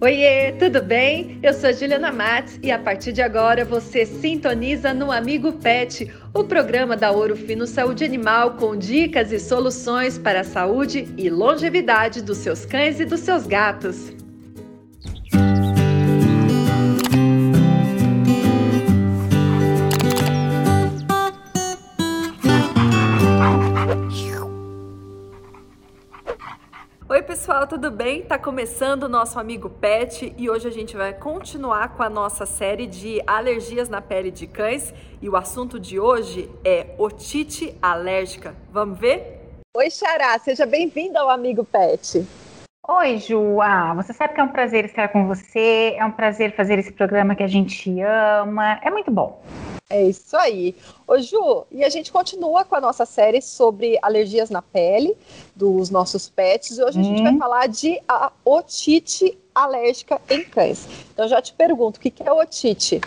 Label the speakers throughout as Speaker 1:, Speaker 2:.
Speaker 1: Oiê, tudo bem? Eu sou Juliana Matos e a partir de agora você sintoniza no Amigo Pet, o programa da Ouro Fino Saúde Animal com dicas e soluções para a saúde e longevidade dos seus cães e dos seus gatos. Pessoal, tudo bem? Tá começando o nosso amigo Pet e hoje a gente vai continuar com a nossa série de alergias na pele de cães e o assunto de hoje é otite alérgica. Vamos ver?
Speaker 2: Oi, Xará, seja bem-vinda ao Amigo Pet.
Speaker 3: Oi, Ju. Ah, você sabe que é um prazer estar com você, é um prazer fazer esse programa que a gente ama, é muito bom.
Speaker 2: É isso aí. Ô Ju, e a gente continua com a nossa série sobre alergias na pele dos nossos pets. E hoje a gente vai uhum. falar de a otite alérgica em cães. Então já te pergunto, o que é otite?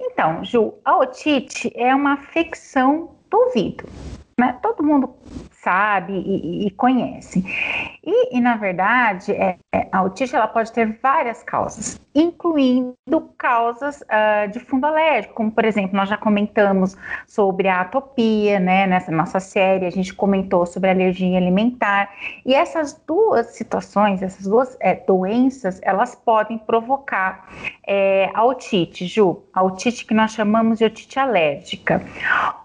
Speaker 3: Então, Ju, a otite é uma afecção do ouvido. Né? Todo mundo sabe e, e conhece. E, na verdade, é, é, a otite ela pode ter várias causas, incluindo causas uh, de fundo alérgico, como por exemplo, nós já comentamos sobre a atopia, né? Nessa nossa série, a gente comentou sobre alergia alimentar. E essas duas situações, essas duas é, doenças, elas podem provocar é, a otite, Ju, a otite que nós chamamos de otite alérgica.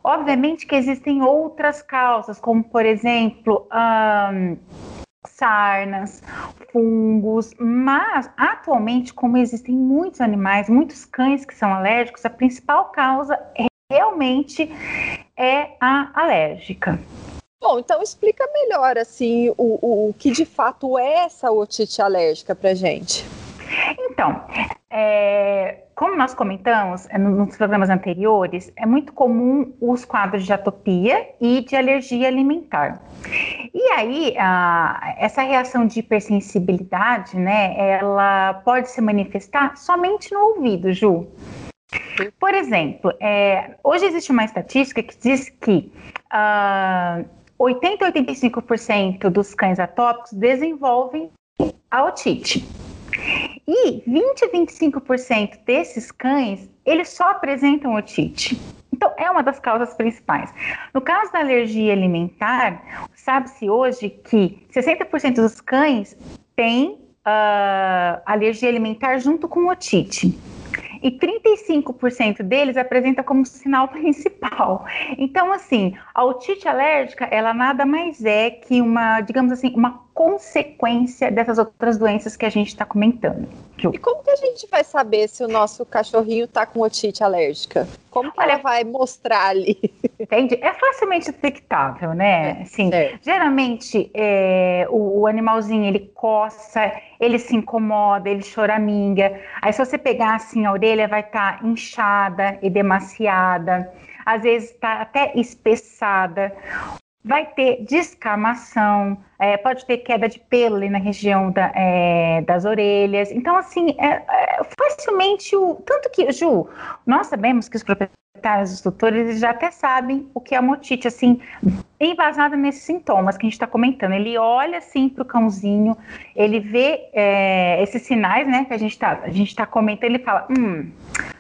Speaker 3: Obviamente que existem outras causas, como por exemplo, um, sarnas, fungos, mas atualmente, como existem muitos animais, muitos cães que são alérgicos, a principal causa realmente é a alérgica.
Speaker 2: Bom, então explica melhor assim o, o, o que de fato é essa otite alérgica para gente.
Speaker 3: Então, é, como nós comentamos é, nos programas anteriores, é muito comum os quadros de atopia e de alergia alimentar. E aí, a, essa reação de hipersensibilidade, né, ela pode se manifestar somente no ouvido, Ju. Por exemplo, é, hoje existe uma estatística que diz que uh, 80 a 85% dos cães atópicos desenvolvem a otite. E 20 a 25% desses cães, eles só apresentam otite. Então, é uma das causas principais. No caso da alergia alimentar, sabe-se hoje que 60% dos cães têm uh, alergia alimentar junto com otite e 35% deles apresenta como sinal principal. Então, assim, a otite alérgica, ela nada mais é que uma, digamos assim, uma consequência dessas outras doenças que a gente está comentando.
Speaker 2: E como que a gente vai saber se o nosso cachorrinho está com otite alérgica? Como que Olha, ela vai mostrar ali?
Speaker 3: Entende? É facilmente detectável, né? É, assim, geralmente é, o, o, animalzinho ele coça, ele se incomoda, ele choraminga. Aí se você pegar assim a orelha vai estar tá inchada e demasiada às vezes está até espessada vai ter descamação, é, pode ter queda de pelo ali na região da, é, das orelhas. Então, assim, é, é facilmente o. Tanto que, Ju, nós sabemos que os proprietários dos tutores eles já até sabem o que é a motite, assim, embasado nesses sintomas que a gente está comentando. Ele olha assim para o cãozinho, ele vê é, esses sinais, né, que a gente está tá comentando, ele fala: hum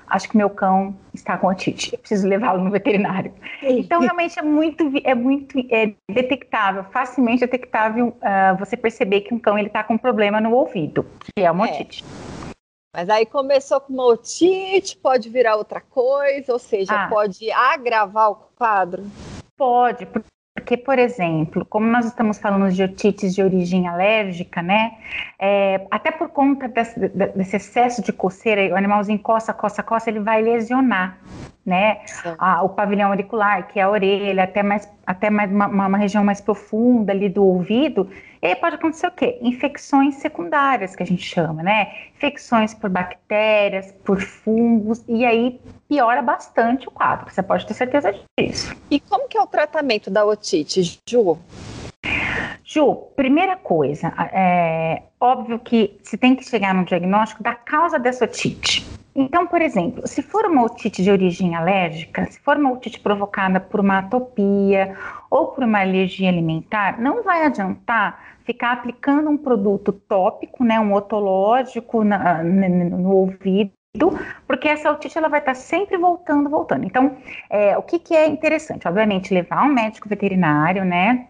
Speaker 3: acho que meu cão está com otite, eu preciso levá-lo no veterinário. Então, realmente é muito, é muito é detectável, facilmente detectável uh, você perceber que um cão está com um problema no ouvido, que é uma é. otite.
Speaker 2: Mas aí começou com uma otite, pode virar outra coisa, ou seja, ah. pode agravar o quadro?
Speaker 3: Pode, porque, por exemplo, como nós estamos falando de otites de origem alérgica, né? É, até por conta desse, desse, excesso de coceira, o animalzinho coça, coça, coça, ele vai lesionar, né? O pavilhão auricular, que é a orelha, até mais, até mais uma, uma, região mais profunda ali do ouvido. E aí pode acontecer o quê? Infecções secundárias, que a gente chama, né? Infecções por bactérias, por fungos, e aí piora bastante o quadro. Você pode ter certeza disso.
Speaker 2: E como que é o tratamento da otite, Ju?
Speaker 3: Ju, primeira coisa, é óbvio que se tem que chegar no diagnóstico da causa dessa otite. Então, por exemplo, se for uma otite de origem alérgica, se for uma otite provocada por uma atopia ou por uma alergia alimentar, não vai adiantar ficar aplicando um produto tópico, né, um otológico na, no, no ouvido porque essa otite ela vai estar sempre voltando, voltando. Então, é, o que, que é interessante? Obviamente, levar um médico veterinário, né?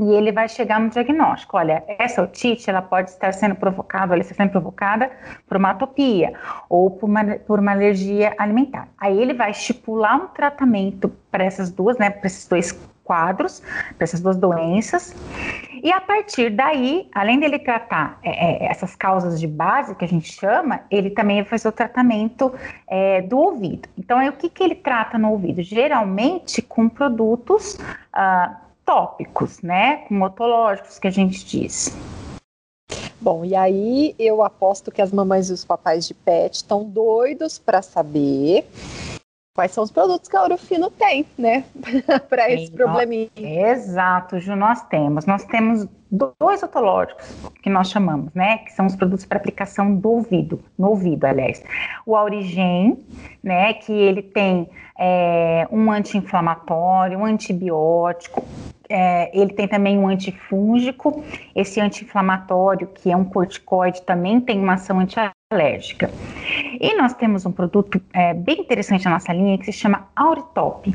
Speaker 3: E ele vai chegar no diagnóstico. Olha, essa otite ela pode estar sendo provocada, ela está sendo provocada por uma atopia ou por uma, por uma alergia alimentar. Aí ele vai estipular um tratamento para essas duas, né? Para esses dois quadros, para essas duas doenças. E a partir daí, além dele tratar é, é, essas causas de base que a gente chama, ele também vai fazer o tratamento é, do ouvido. Então, aí, o que, que ele trata no ouvido? Geralmente com produtos ah, tópicos, né? Com otológicos que a gente diz.
Speaker 2: Bom, e aí eu aposto que as mamães e os papais de pet estão doidos para saber quais são os produtos que a Orofino tem, né, para esse probleminha.
Speaker 3: Exato, Ju, nós temos. Nós temos dois otológicos que nós chamamos, né, que são os produtos para aplicação do ouvido, no ouvido, aliás. O Aurigen, né, que ele tem é, um anti-inflamatório, um antibiótico, é, ele tem também um antifúngico, esse anti-inflamatório, que é um corticoide, também tem uma ação antialérgica. E nós temos um produto é, bem interessante na nossa linha que se chama Auritop.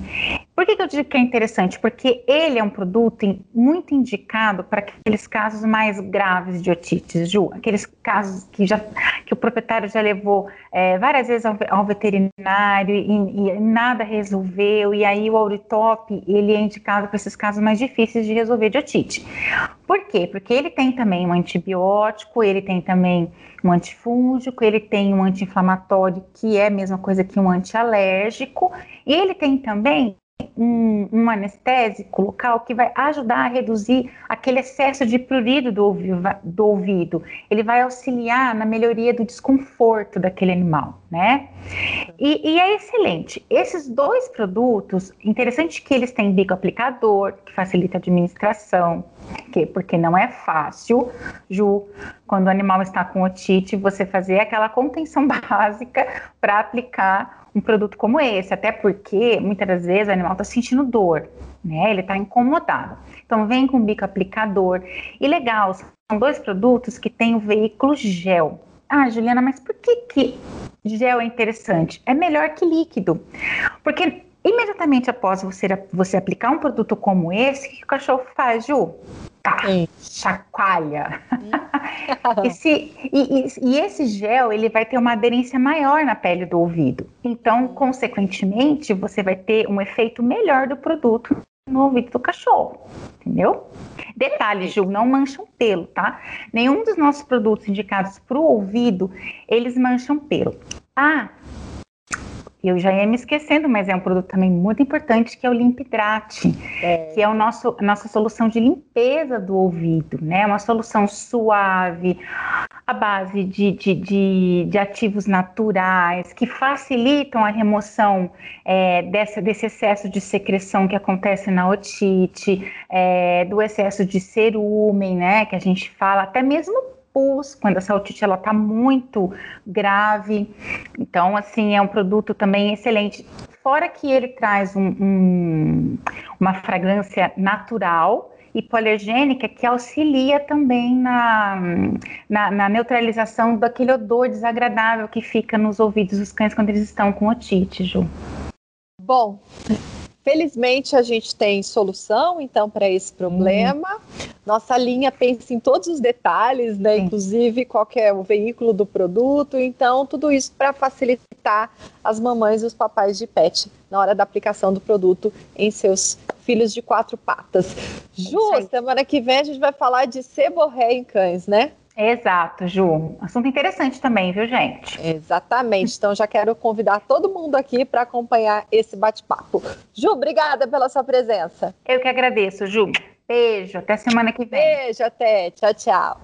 Speaker 3: Por que, que, eu digo que é interessante? Porque ele é um produto muito indicado para aqueles casos mais graves de otites, Ju, aqueles casos que, já, que o proprietário já levou é, várias vezes ao, ao veterinário e, e, nada resolveu, e aí o Auritop ele é indicado para esses casos mais difíceis de resolver de otite. Por quê? Porque ele tem também um antibiótico, ele tem também um antifúngico, ele tem um anti-inflamatório, que é a mesma coisa que um antialérgico, e ele tem também um, um, anestésico local que vai ajudar a reduzir aquele excesso de prurido do ouvido, do ouvido. Ele vai auxiliar na melhoria do desconforto daquele animal, né? E, e, é excelente. Esses dois produtos, interessante que eles têm bico aplicador, que facilita a administração, que, porque não é fácil, Ju, quando o animal está com otite, você fazer aquela contenção básica para aplicar um produto como esse, até porque muitas das vezes o animal está sentindo dor, né? Ele está incomodado. Então vem com bico aplicador. E legal, são dois produtos que têm o veículo gel. Ah, Juliana, mas por que, que gel é interessante? É melhor que líquido. Porque imediatamente após você, você aplicar um produto como esse, o que o cachorro faz, Ju? Tá, chacoalha. esse, e, e, e, esse gel ele vai ter uma aderência maior na pele do ouvido. Então, consequentemente, você vai ter um efeito melhor do produto no ouvido do cachorro, entendeu? Detalhe, Ju, não mancham pelo, tá? Nenhum dos nossos produtos indicados para o ouvido, eles mancham pelo. Ah, eu já ia me esquecendo, mas é um produto também muito importante que é o Limpidrate, é. que é o nosso, a nossa solução de limpeza do ouvido, né? Uma solução suave, à base de, de, de, de ativos naturais, que facilitam a remoção é, dessa, desse excesso de secreção que acontece na otite, é, do excesso de cerúmen, né? Que a gente fala, até mesmo pus, quando essa otite ela está muito grave. Então, assim, é um produto também excelente. Fora que ele traz um, um, uma fragrância natural, hipoalergênica que auxilia também na, na, na, neutralização daquele odor desagradável que fica nos ouvidos dos cães quando eles estão com otite, Ju.
Speaker 2: Bom, Felizmente a gente tem solução então para esse problema. Uhum. Nossa linha pensa em todos os detalhes, né? Sim. Inclusive qual é o veículo do produto. Então tudo isso para facilitar as mamães e os papais de pet na hora da aplicação do produto em seus filhos de quatro patas. Ju, semana que vem a gente vai falar de seborré em cães, né?
Speaker 3: Exato, Ju. Assunto interessante também, viu, gente?
Speaker 2: Exatamente. Então já quero convidar todo mundo aqui para acompanhar esse bate-papo. Ju, obrigada pela sua presença.
Speaker 3: Eu que agradeço, Ju. Beijo, até semana que vem.
Speaker 2: Beijo, até. Tchau, tchau.